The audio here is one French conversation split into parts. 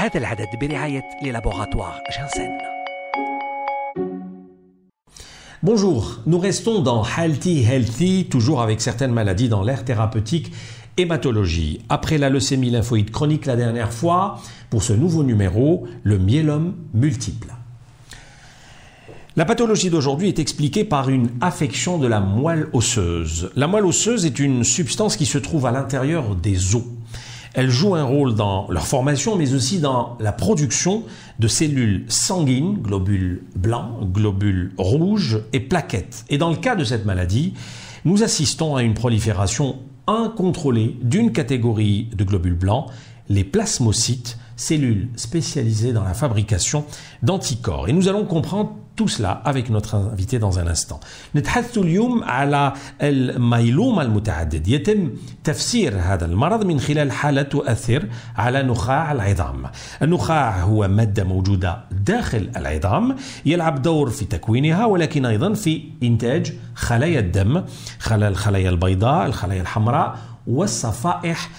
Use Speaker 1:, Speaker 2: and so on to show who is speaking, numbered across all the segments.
Speaker 1: هذا العدد برعاية للابوغاتوار جانسن
Speaker 2: Bonjour, nous restons dans Healthy Healthy, toujours avec certaines maladies dans l'air thérapeutique hématologie. Après la leucémie lymphoïde chronique la dernière fois, pour ce nouveau numéro, le myélome multiple. La pathologie d'aujourd'hui est expliquée par une affection de la moelle osseuse. La moelle osseuse est une substance qui se trouve à l'intérieur des os. Elle joue un rôle dans leur formation, mais aussi dans la production de cellules sanguines, globules blancs, globules rouges et plaquettes. Et dans le cas de cette maladie, nous assistons à une prolifération incontrôlée d'une catégorie de globules blancs, les plasmocytes, cellules spécialisées dans la fabrication d'anticorps. Et nous allons comprendre tout cela avec notre invité dans un instant. نتحدث اليوم على الميلوم المتعدد. يتم تفسير هذا المرض من خلال حالة تؤثر على نخاع العظام. النخاع هو مادة موجودة داخل العظام يلعب دور في تكوينها ولكن أيضا في إنتاج خلايا الدم خلايا الخلايا البيضاء الخلايا الحمراء والصفائح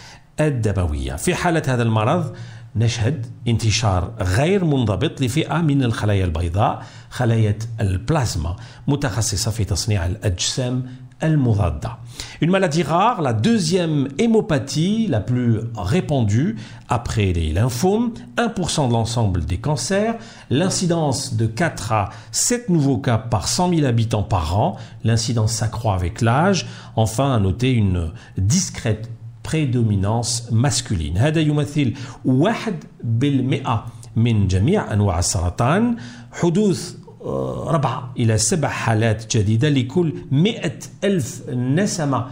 Speaker 2: الدموية. في حالة هذا المرض نشهد انتشار غير منضبط لفئة من الخلايا البيضاء خلايا البلازما متخصصة في تصنيع الأجسام المضادة. Une maladie rare, la deuxième hémopathie la plus répandue après les lymphomes, 1% de l'ensemble des cancers, l'incidence de 4 à 7 nouveaux cas par 100 000 habitants par an, l'incidence s'accroît avec l'âge, enfin à noter une discrète بريدومينونس ماسكولين هذا يمثل واحد بالمئة من جميع أنواع السرطان. حدوث آه، ربع إلى سبع حالات جديدة لكل مئة ألف نسمة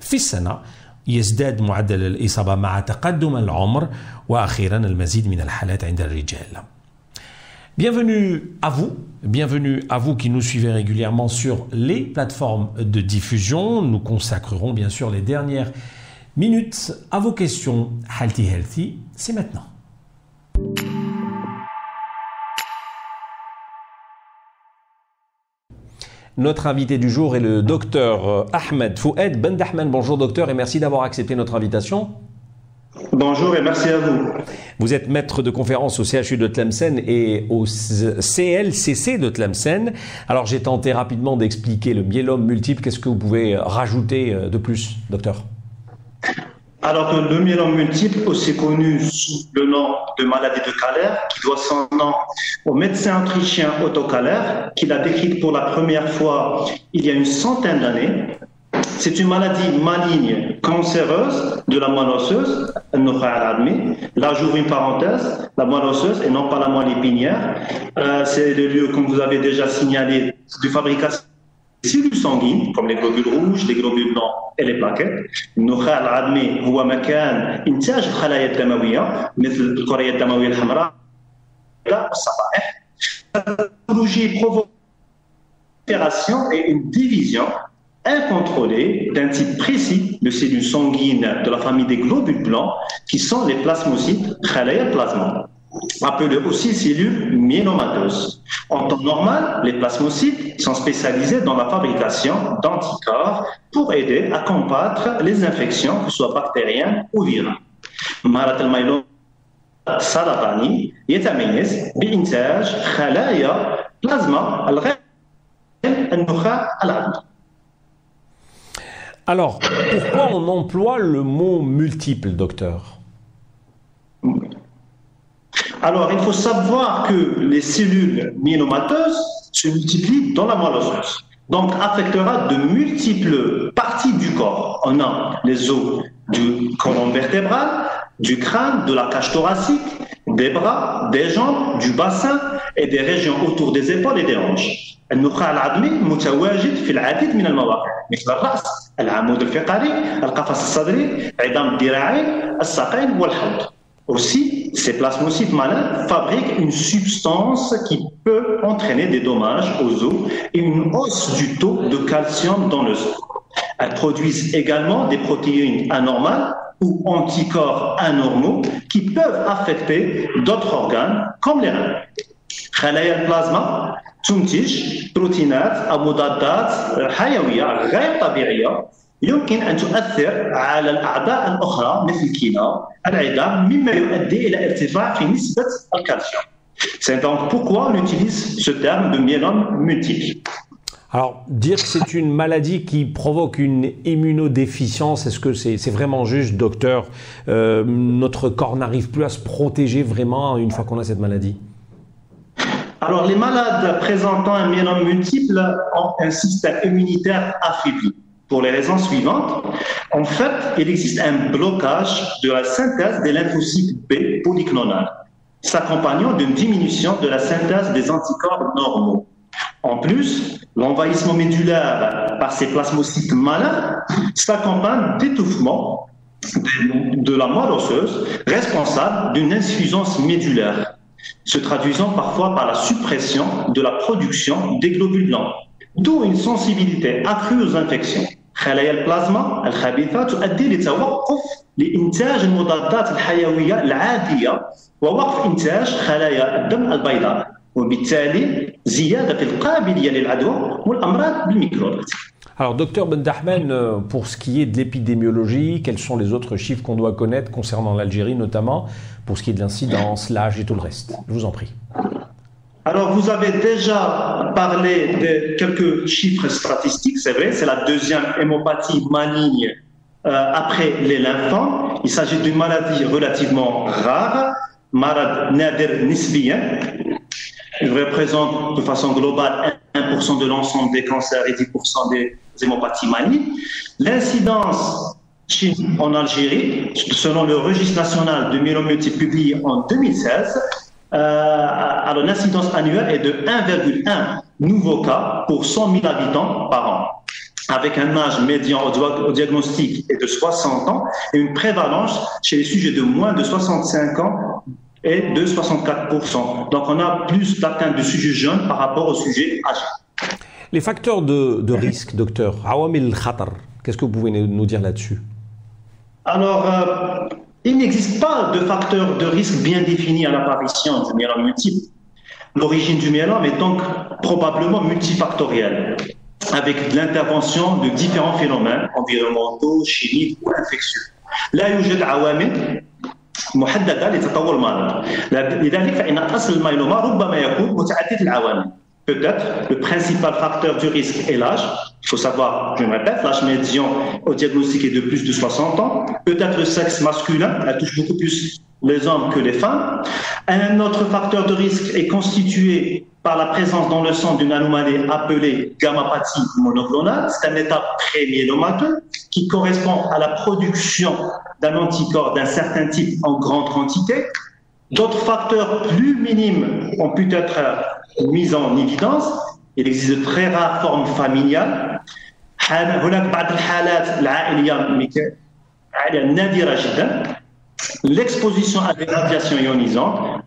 Speaker 2: في السنة. يزداد معدل الإصابة مع تقدم العمر. وأخيرا المزيد من الحالات عند الرجال. Bienvenue à vous, bienvenue à vous qui nous suivez régulièrement sur les plateformes de diffusion. Nous consacrerons bien sûr les dernières minutes à vos questions. Healthy Healthy, c'est maintenant. Notre invité du jour est le docteur euh, Ahmed Foued Bendahman. Bonjour docteur et merci d'avoir accepté notre invitation.
Speaker 3: Bonjour et merci à vous.
Speaker 2: Vous êtes maître de conférence au CHU de Tlemcen et au CLCC de Tlemcen. Alors j'ai tenté rapidement d'expliquer le myélome multiple. Qu'est-ce que vous pouvez rajouter euh, de plus, docteur?
Speaker 3: Alors que le myélome multiple, aussi connu sous le nom de maladie de Kaller, qui doit son nom au médecin autrichien Otto Kaller, qui l'a décrite pour la première fois il y a une centaine d'années. C'est une maladie maligne, cancéreuse de la moelle osseuse, Là, j'ouvre une parenthèse, la moelle osseuse et non pas la moelle épinière. Euh, c'est le lieu, comme vous avez déjà signalé, de fabrication cellules sanguines comme les globules rouges, les globules blancs et les plaquettes. النخاع العظمي هو مكان إنتاج الخلايا الدموية مثل الكريات الدموية الحمراء والصفائح. pathologie provoque une et une division incontrôlée d'un type précis de cellules sanguines de la famille des globules blancs qui sont les plasmocytes, خلايا plasma appelées aussi cellules myélomateuses. En temps normal, les plasmocytes sont spécialisés dans la fabrication d'anticorps pour aider à combattre les infections, que ce soit bactériennes ou virales. مرض الميلوم السرطاني يتميز بإنتاج خلايا بلازما الغير النخاع العظمي.
Speaker 2: Alors, pourquoi on emploie le mot multiple, docteur
Speaker 3: alors, il faut savoir que les cellules myélomateuses se multiplient dans la moelle osseuse. Donc, affectera de multiples parties du corps. On a les os du colonne vertébral, du crâne, de la cage thoracique, des bras, des jambes, du bassin et des régions autour des épaules et des hanches. النخاع العظمي متواجد في العديد من المواقع مثل الراس، العمود الفقري، القفص الصدري، عظام الذراعين، الساقين والحوض. Aussi, ces plasmocytes malades fabriquent une substance qui peut entraîner des dommages aux os et une hausse du taux de calcium dans le sang. Elles produisent également des protéines anormales ou anticorps anormaux qui peuvent affecter d'autres organes comme les reins. خلايا البلازما تنتج بروتينات او مضادات حيويه غير طبيعيه يمكن أن تؤثر على الأعضاء الأخرى مثل الكلى العظام مما يؤدي إلى ارتفاع في نسبة الكالسيوم C'est donc pourquoi on utilise ce terme de myélome multiple.
Speaker 2: Alors, dire que c'est une maladie qui provoque une immunodéficience, est-ce que c'est vraiment juste, docteur euh, Notre corps n'arrive plus à se protéger vraiment une fois qu'on a cette maladie
Speaker 3: Alors, les malades présentant un myélome multiple ont un système immunitaire affaibli pour les raisons suivantes. En fait, il existe un blocage de la synthèse des lymphocytes B polyclonales, s'accompagnant d'une diminution de la synthèse des anticorps normaux. En plus, l'envahissement médulaire par ces plasmocytes malins s'accompagne d'étouffement de la moelle osseuse responsable d'une insuffisance médulaire, se traduisant parfois par la suppression de la production des globules blancs, d'où une sensibilité accrue aux infections. خلايا البلازما الخبيثة تؤدي لتوقف لإنتاج المضادات الحيوية العادية ووقف إنتاج خلايا الدم البيضاء وبالتالي زيادة القابلية للعدوى والأمراض بالميكروبات
Speaker 2: Alors, docteur Bendahmen, euh, pour ce qui est de l'épidémiologie, quels sont les autres chiffres qu'on doit connaître concernant l'Algérie notamment, pour ce qui est de l'incidence, l'âge et tout le reste Je vous en prie.
Speaker 3: Alors, vous avez déjà parlé de quelques chiffres statistiques, c'est vrai, c'est la deuxième hémopathie maligne euh, après les lymphomes. Il s'agit d'une maladie relativement rare, malade nadir nisbiyen, il représente de façon globale 1% de l'ensemble des cancers et 10% des hémopathies malignes. L'incidence en Algérie, selon le registre national de myélomyélite publié en 2016, euh, alors l'incidence annuelle est de 1,1 nouveaux cas pour 100 000 habitants par an, avec un âge médian au, diagnostic est de 60 ans et une prévalence chez les sujets de moins de 65 ans est de 64%. Donc on a plus d'atteinte de sujets jeunes par rapport aux sujets âgés.
Speaker 2: Les facteurs de, risque, docteur, Awamil Khatar, qu'est-ce que vous pouvez nous dire là-dessus?
Speaker 3: Alors, euh, il n'existe pas de facteurs de risque bien définis à l'apparition du myélome multiple L'origine du myélome est donc probablement multifactorielle, avec l'intervention de différents phénomènes environnementaux, chimiques ou infectieux. Là, il y a محدده لتطور المرض لذلك فان اصل الميلوما ربما يكون متعدد العوامل Peut-être le principal facteur du risque est l'âge. Il faut savoir, je me répète, l'âge médian au diagnostic est de plus de 60 ans. Peut-être le sexe masculin, elle touche beaucoup plus les hommes que les femmes. Un autre facteur de risque est constitué par la présence dans le sang d'une anomalie appelée gammapathie monoclonale. C'est un état prémyélomateux qui correspond à la production d'un anticorps d'un certain type en grande quantité. D'autres facteurs plus minimes ont pu être mis en évidence. Il existe de très rares formes familiales. L'exposition à des radiations ionisantes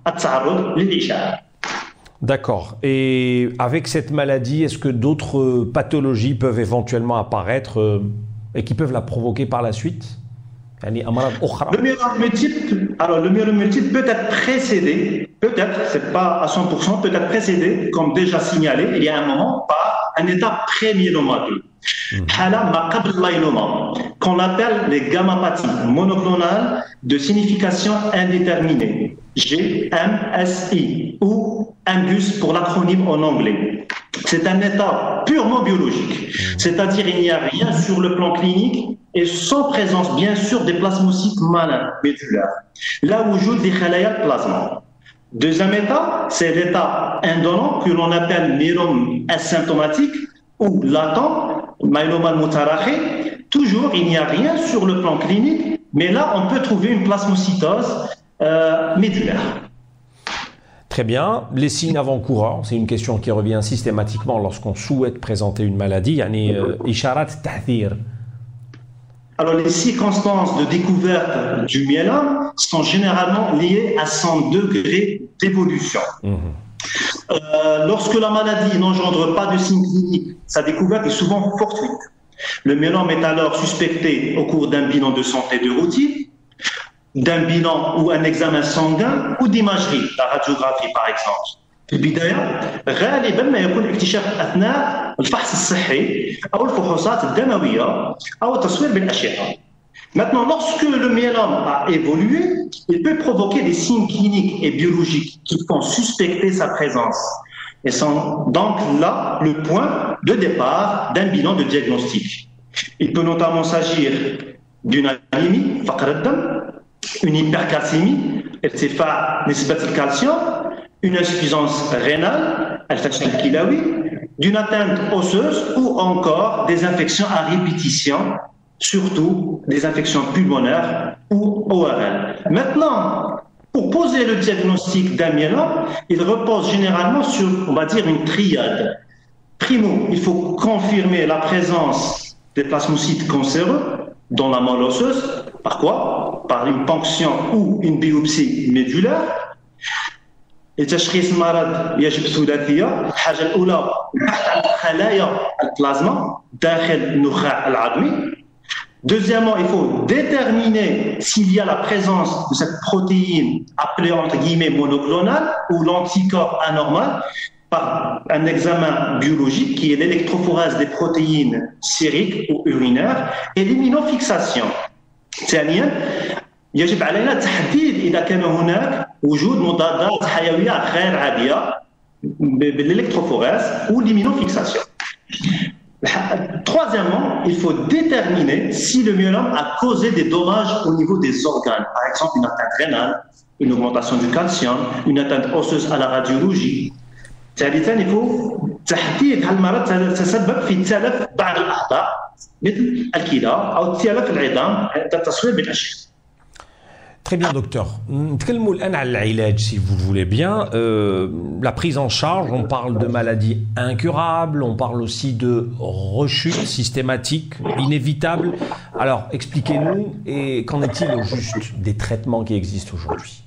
Speaker 2: D'accord. Et avec cette maladie, est-ce que d'autres pathologies peuvent éventuellement apparaître euh, et qui peuvent la provoquer par la suite?
Speaker 3: Le myélome multiple, alors le myélome multiple peut être précédé, peut-être, c'est pas à 100%, peut être précédé, comme déjà signalé, il y a un moment, par un état pré-myélomateux. Hmm. qu'on appelle les gammapathies monoclonales de signification indéterminée, GMSI, ou INGUS pour l'acronyme en anglais. C'est un état purement biologique, hmm. c'est-à-dire il n'y a rien sur le plan clinique et sans présence, bien sûr, des plasmocytes malins médulaires, là où jouent des khalaya plasma. Deuxième état, c'est l'état indolent que l'on appelle myélome asymptomatique ou latent, Toujours, il n'y a rien sur le plan clinique, mais là, on peut trouver une plasmocytose euh, médulaire.
Speaker 2: Très bien. Les signes avant-coureurs, c'est une question qui revient systématiquement lorsqu'on souhaite présenter une maladie. Euh.
Speaker 3: Alors, les circonstances de découverte du myélome sont généralement liées à son degré d'évolution. Mhm. Euh, lorsque la maladie n'engendre pas de signes cliniques, sa découverte est souvent fortuite. Le myélome est alors suspecté au cours d'un bilan de santé de routine, d'un bilan ou un examen sanguin ou d'imagerie, la radiographie par exemple. في البدايه غالبا ما يكون اكتشاف اثناء الفحص الصحي او الفحوصات الدمويه او التصوير بالاشعه. Maintenant, lorsque le myélome a évolué, il peut provoquer des signes cliniques et biologiques qui font suspecter sa présence et sont donc là le point de départ d'un bilan de diagnostic. Il peut notamment s'agir d'une anémie, une hypercalcémie, calcium, une insuffisance rénale, d'une atteinte osseuse ou encore des infections à répétition, surtout des infections pulmonaires ou ORL. Maintenant, pour poser le diagnostic d'un myélome, il repose généralement sur, on va dire, une triade. Primo, il faut confirmer la présence des plasmocytes cancéreux dans la moelle osseuse. Par quoi Par une ponction ou une biopsie médulaire. لتشخيص المرض يجب ثلاثيه الحاجه الاولى خلايا البلازما داخل النخاع العظمي Deuxièmement, il faut déterminer s'il y a la présence de cette protéine appelée entre guillemets monoclonale ou l'anticorps anormal par un examen biologique qui est l'électrophorèse des protéines sériques ou urinaires et l'immunofixation. ثانيا يجب علينا تحديد اذا كان هناك وجود مضادات حيويه غير عاديه بالالكتروفوريز ou l'immunofixation. Troisièmement, il faut déterminer si le myélome a causé des dommages au niveau des organes, par exemple une atteinte rénale, une augmentation du calcium, une atteinte osseuse à la radiologie. ثالثا يفو تحديد هل المرض تسبب في تلف بعض الاعضاء مثل الكلى او تلف العظام عند التصوير بالاشعه
Speaker 2: Très bien, docteur. Si vous voulez bien, euh, la prise en charge, on parle de maladies incurables, on parle aussi de rechute systématique, inévitable. Alors, expliquez-nous, et qu'en est-il au juste des traitements qui existent aujourd'hui?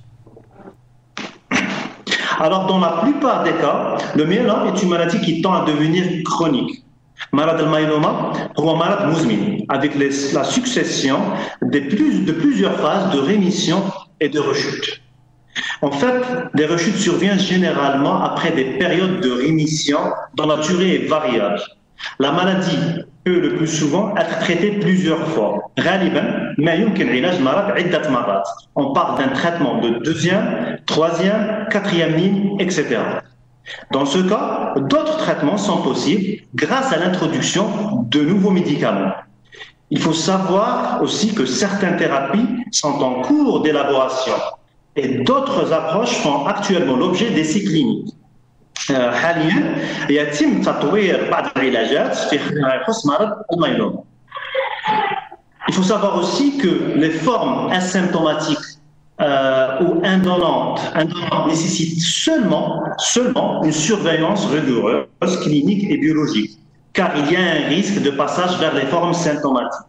Speaker 3: Alors, dans la plupart des cas, le myélome est une maladie qui tend à devenir chronique. Malade myéloma ou malade mouzmine, avec la succession de plusieurs phases de rémission et de rechute. En fait, les rechutes surviennent généralement après des périodes de rémission dont la durée est variable. La maladie peut le plus souvent être traitée plusieurs fois. On parle d'un traitement de deuxième, troisième, quatrième ligne, etc. Dans ce cas, d'autres traitements sont possibles grâce à l'introduction de nouveaux médicaments. Il faut savoir aussi que certaines thérapies sont en cours d'élaboration et d'autres approches font actuellement l'objet d'essais cliniques. حاليا يتم تطوير بعض العلاجات في يخص مرض الميلوما. Il faut savoir aussi que les formes asymptomatiques euh, ou indolente, indolente nécessite seulement, seulement une surveillance rigoureuse, clinique et biologique, car il y a un risque de passage vers les formes symptomatiques.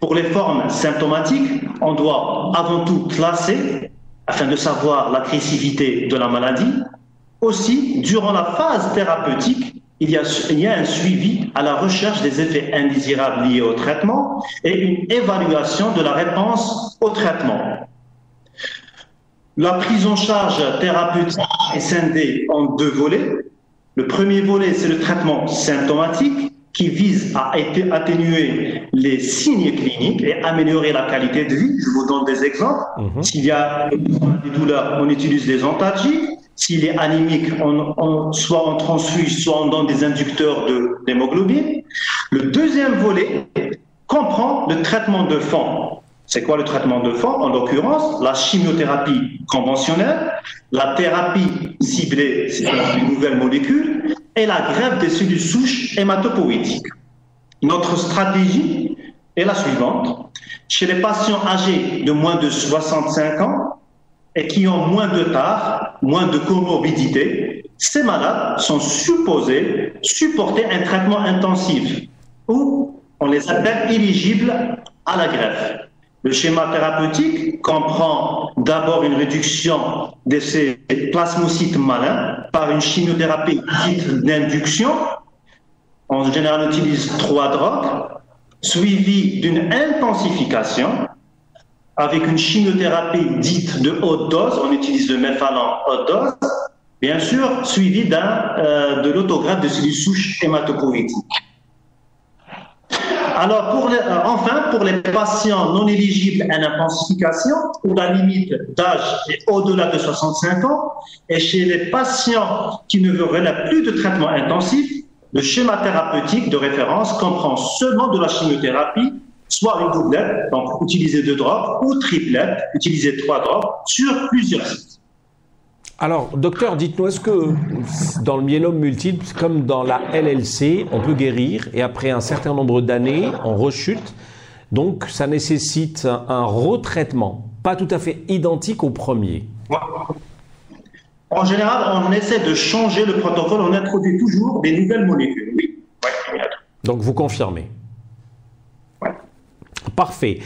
Speaker 3: Pour les formes symptomatiques, on doit avant tout classer afin de savoir l'agressivité de la maladie. Aussi, durant la phase thérapeutique, il y, a, il y a un suivi à la recherche des effets indésirables liés au traitement et une évaluation de la réponse au traitement. La prise en charge thérapeutique est scindée en deux volets. Le premier volet, c'est le traitement symptomatique qui vise à atténuer les signes cliniques et améliorer la qualité de vie. Je vous donne des exemples. Mhm. S'il y a des douleurs, on utilise des antalgiques. S'il est anémique, on, soit on transfuse, soit on donne des inducteurs d'hémoglobine. Le deuxième volet comprend le traitement de fond. C'est quoi le traitement de fond En l'occurrence, la chimiothérapie conventionnelle, la thérapie ciblée sur les nouvelles molécules et la grève des cellules souches hématopoïétiques. Notre stratégie est la suivante. Chez les patients âgés de moins de 65 ans et qui ont moins de tard, moins de comorbidité, ces malades sont supposés supporter un traitement intensif ou on les appelle éligibles à la greffe. Le schéma thérapeutique comprend d'abord une réduction de ces plasmocytes malins par une chimiothérapie dite d'induction. En général, on utilise trois drogues, suivie d'une intensification avec une chimiothérapie dite de haute dose. On utilise le méfalan haute dose. bien sûr, suivi d'un, euh, de l'autographe de cellules souches hématopoïétiques. Alors, euh, enfin, pour les patients non éligibles à l'intensification, où la limite d'âge est au-delà de 65 ans, et chez les patients qui ne veulent plus de traitement intensif, le schéma thérapeutique de référence comprend seulement de la chimiothérapie, soit une doublette, donc utiliser deux drops, ou triplette, utiliser trois drops, sur plusieurs sites.
Speaker 2: Alors, docteur, dites-nous, est-ce que dans le myélome multiple, comme dans la LLC, on peut guérir et après un certain nombre d'années, on rechute Donc, ça nécessite un retraitement, pas tout à fait identique au premier?
Speaker 3: En général, on essaie de changer le protocole, on introduit toujours des nouvelles molécules. Oui.
Speaker 2: Donc, vous confirmez? Parfait.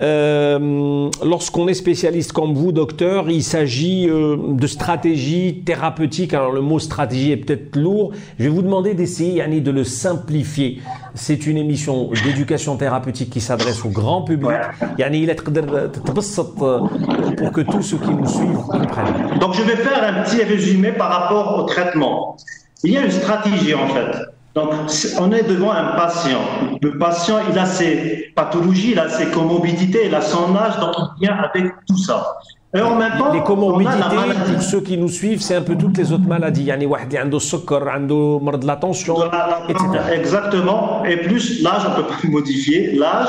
Speaker 2: Euh, lorsqu'on est spécialiste comme vous, docteur, il s'agit euh, de stratégie thérapeutique. Alors le mot stratégie est peut-être lourd. Je vais vous demander d'essayer, Yanni, de le simplifier. C'est une émission d'éducation thérapeutique qui s'adresse au grand public. Yanni, il est pour que tous ceux qui nous suivent comprennent.
Speaker 3: Donc je vais faire un petit résumé par rapport au traitement. Il y a une stratégie en fait. Donc, on est devant un patient. Le patient, il a ses pathologies, il a ses comorbidités, il a son âge, donc il vient avec tout ça.
Speaker 2: Et en même temps, les comorbidités, pour ceux qui nous suivent, c'est un peu toutes les autres maladies. Il y a de la tension, etc.
Speaker 3: Exactement. Et plus l'âge, on peut pas modifier l'âge.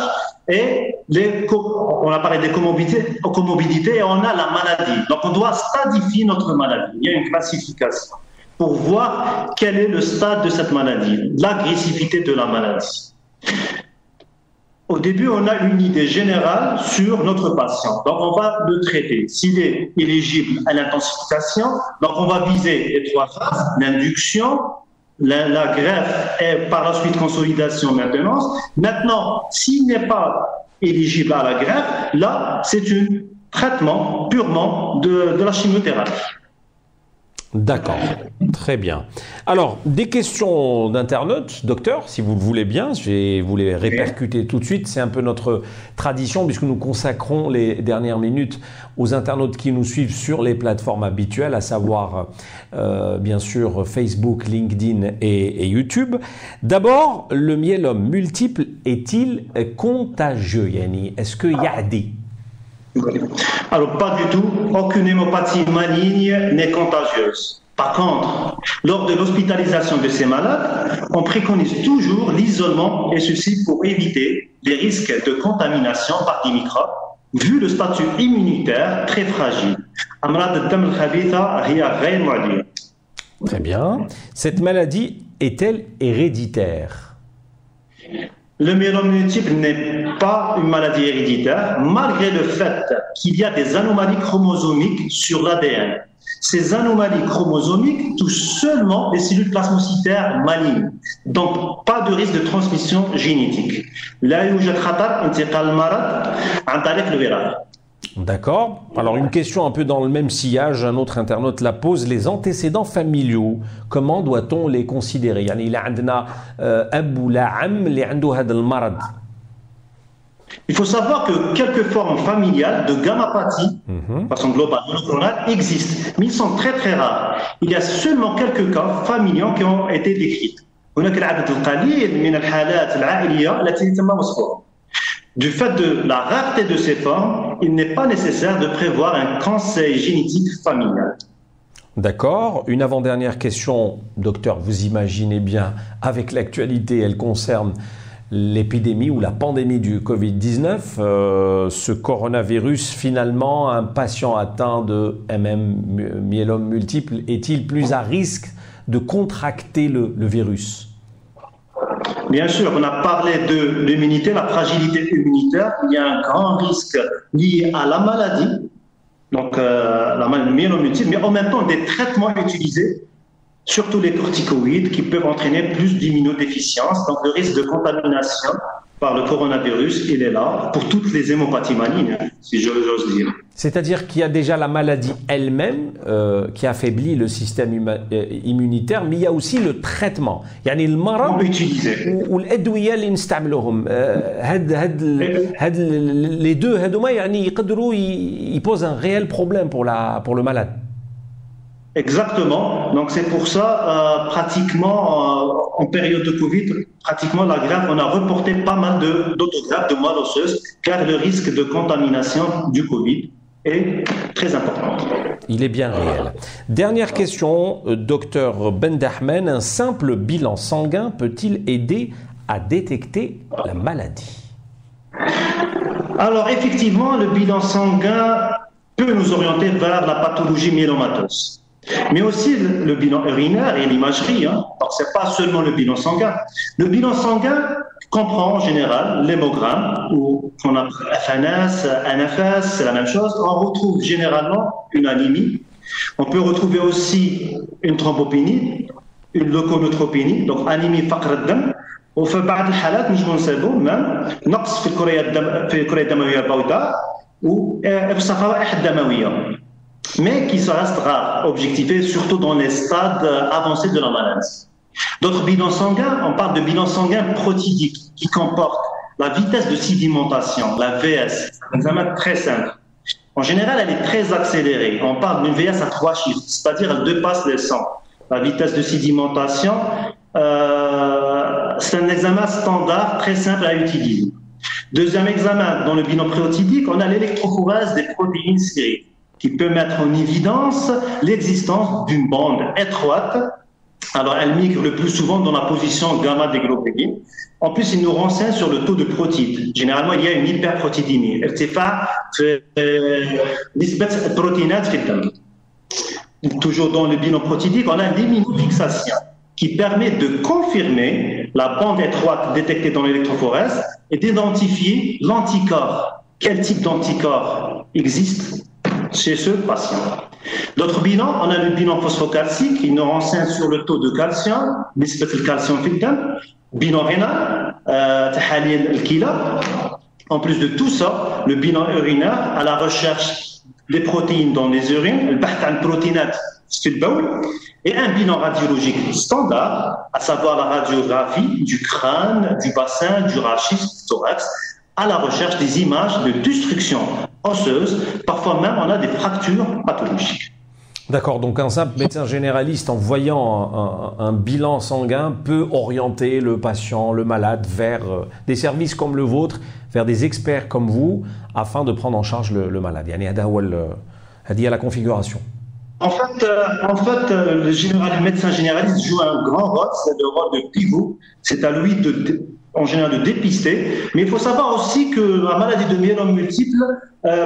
Speaker 3: Et les, on a parlé des comorbidités, comorbidités et on a la maladie. Donc, on doit stadifier notre maladie. Il y a une classification pour voir quel est le stade de cette maladie, l'agressivité de la maladie. Au début, on a une idée générale sur notre patient. Donc, on va le traiter. S'il est éligible à l'intensification, donc on va viser les trois phases, l'induction, la, greffe et par la suite consolidation, maintenance. Maintenant, s'il n'est pas éligible à la greffe, là, c'est un traitement purement de, de la chimiothérapie.
Speaker 2: D'accord, très bien. Alors, des questions d'internautes, docteur, si vous le voulez bien, je vais vous les répercuter tout de suite. C'est un peu notre tradition puisque nous consacrons les dernières minutes aux internautes qui nous suivent sur les plateformes habituelles, à savoir euh, bien sûr Facebook, LinkedIn et, YouTube. D'abord, le myélome multiple est-il contagieux, Yanni? Est-ce qu'il y a des
Speaker 3: alors, pas du tout. Aucune hémopathie maligne n'est contagieuse. Par contre, lors de l'hospitalisation de ces malades, on préconise toujours l'isolement et ceci pour éviter les risques de contamination par des microbes, vu le statut immunitaire très fragile.
Speaker 2: Très bien. Cette maladie est-elle héréditaire?
Speaker 3: Le myélome multiple n'est pas une maladie héréditaire, malgré le fait qu'il y a des anomalies chromosomiques sur l'ADN. Ces anomalies chromosomiques touchent seulement les cellules plasmocytaires malignes, donc pas de risque de transmission génétique. Là, a
Speaker 2: D'accord. Alors une question un peu dans le même sillage, un autre internaute la pose. Les antécédents familiaux, comment doit-on les considérer?
Speaker 3: Il faut savoir que quelques formes familiales de gammapathie, de façon globale, monoclonale, existent, mais ils sont très très rares. Il y a seulement quelques cas familiaux qui ont été décrits. Du fait de la rareté de ces formes, il n'est pas nécessaire de prévoir un conseil génétique familial.
Speaker 2: D'accord. Une avant-dernière question, docteur, vous imaginez bien, avec l'actualité, elle concerne l'épidémie ou la pandémie du Covid-19. Euh, ce coronavirus, finalement, un patient atteint de MM, myélome multiple, est-il plus à risque de contracter le virus?
Speaker 3: Bien sûr, on a parlé de l'immunité, la fragilité immunitaire. Il y a un grand risque lié à la maladie, donc euh, la maladie mais en même temps des traitements utilisés, surtout les corticoïdes, qui peuvent entraîner plus d'immunodéficience, donc le risque de contamination par le coronavirus, il est là pour toutes les hémopathies malignes, si j'ose dire.
Speaker 2: C'est-à-dire qu'il y a déjà la maladie elle-même euh, qui affaiblit le système euh, immunitaire, mais il y a aussi le traitement. يعني المرض والادويه اللي نستعملوهم هاد هاد هاد les deux هادوما يعني يقدروا ils posent un réel problème pour la pour le malade.
Speaker 3: Exactement. Donc c'est pour ça, euh, pratiquement euh, en période de Covid, pratiquement la grève, on a reporté pas mal d'autographes de, de moelle osseuse, car le risque de contamination du Covid est très important.
Speaker 2: Il est bien réel. Dernière question, euh, docteur Bendahmen, un simple bilan sanguin peut-il aider à détecter la maladie?
Speaker 3: Alors effectivement, le bilan sanguin peut nous orienter vers la pathologie myélomateuse. Mais aussi le, bilan urinaire et l'imagerie. Hein. Donc, ce n'est pas seulement le bilan sanguin. Le bilan sanguin comprend en général l'hémogramme, ou qu'on appelle FNS, NFS, c'est la même chose. On retrouve généralement une anémie. On peut retrouver aussi une thrombopénie, une leuconeutropénie, donc anémie فقر الدم وفي بعض الحالات نجمو نصيبو même نقص في الكريه الدم في الكريه الدمويه البيضاء الصفائح الدمويه mais qui reste rare, objectivé surtout dans les stades avancés de la maladie. D'autres bilans sanguins, on parle de bilan sanguin protidique qui comporte la vitesse de sédimentation, la VS. C'est un examen très simple. En général, elle est très accélérée. On parle d'une VS à trois chiffres, c'est-à-dire elle dépasse les 100. La vitesse de sédimentation, euh, c'est un examen standard très simple à utiliser. Deuxième examen, dans le bilan protidique, on a l'électrophorèse des protéines sériques qui peut mettre en évidence l'existence d'une bande étroite. Alors, elle migre le plus souvent dans la position gamma des globulines. En plus, il nous renseigne sur le taux de protides. Généralement, il y a une hyperprotéinémie. Toujours dans le bilan protidique, on a une immunofixation qui permet de confirmer la bande étroite détectée dans l'électrophorèse et d'identifier l'anticorps. Quel type d'anticorps existe chez ce patient. D'autres bilans, on a le bilan phosphocalcique qui nous renseigne sur le taux de calcium, le calcium fitam, bilan rénal, euh, En plus de tout ça, le bilan urinaire à la recherche des protéines dans les urines, le protéinate et un bilan radiologique standard, à savoir la radiographie du crâne, du bassin, du rachis, du thorax, à la recherche des images de destruction osseuse. Parfois même, on a des fractures pathologiques.
Speaker 2: D'accord, donc un simple médecin généraliste, en voyant un, bilan sanguin, peut orienter le patient, le malade, vers euh, des services comme le vôtre, vers des experts comme vous, afin de prendre en charge le, malade. Il y a la configuration.
Speaker 3: En fait, euh, en fait euh, le, général, le médecin généraliste joue un grand rôle, c'est le rôle de pivot. C'est à lui de, en général de dépister. Mais il faut savoir aussi que la maladie de myélome multiple euh,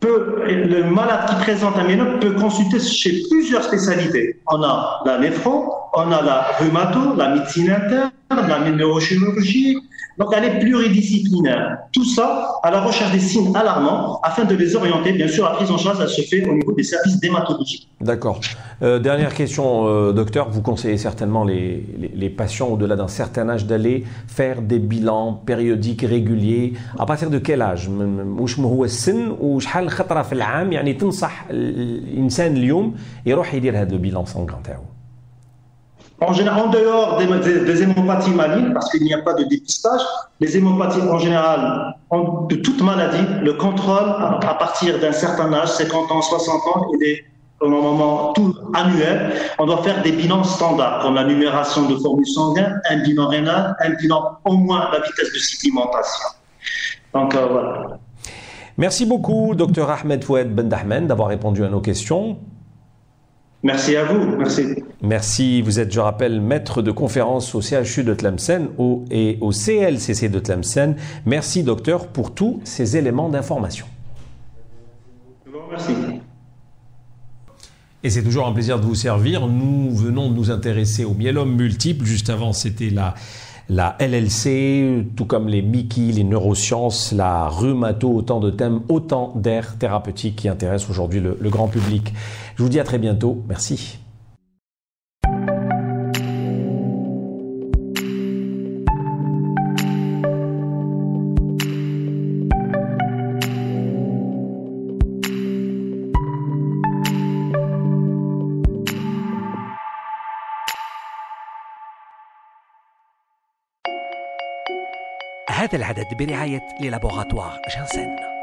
Speaker 3: peut, le malade qui présente un myélome peut consulter chez plusieurs spécialités. On a la néphro, on a la rhumato, la médecine interne, la neurochirurgie, donc elle est pluridisciplinaire. Tout ça à la recherche des signes alarmants afin de les orienter. Bien sûr, la prise en charge, elle se fait au niveau des services dématologiques.
Speaker 2: D'accord. Euh, dernière question, euh, docteur. Vous conseillez certainement les, les, patients au-delà d'un certain âge d'aller faire des bilans périodiques réguliers. À partir de quel âge واش هو السن وشحال خطره في العام يعني تنصح الانسان اليوم يروح يدير هذا البيلان سانغان تاعو
Speaker 3: en, général, en dehors des, hémopathies malignes, parce qu'il n'y a pas de dépistage, les hémopathies en général, de toute maladie, le contrôle à, partir d'un certain âge, 50 ans, 60 ans, il est au moment tout annuel. On doit faire des bilans standards, comme la numération de formules sanguines, un bilan rénal, un bilan au moins la vitesse de sédimentation. Donc euh, voilà.
Speaker 2: Merci beaucoup, docteur Ahmed Foued Bendahmen, d'avoir répondu à nos questions.
Speaker 3: Merci à vous. Merci.
Speaker 2: Merci. Vous êtes, je rappelle, maître de conférence au CHU de Tlemcen et au CLCC de Tlemcen. Merci, docteur, pour tous ces éléments d'information.
Speaker 3: Merci.
Speaker 2: Et c'est toujours un plaisir de vous servir. Nous venons de nous intéresser au myélome multiple. Juste avant, c'était la la LLC, tout comme les Mickey, les neurosciences, la rhumato, autant de thèmes, autant d'aires thérapeutiques qui intéressent aujourd'hui le, le grand public. Je vous dis à très bientôt. Merci.
Speaker 1: العدد برعاية للابوغاتوار جانسن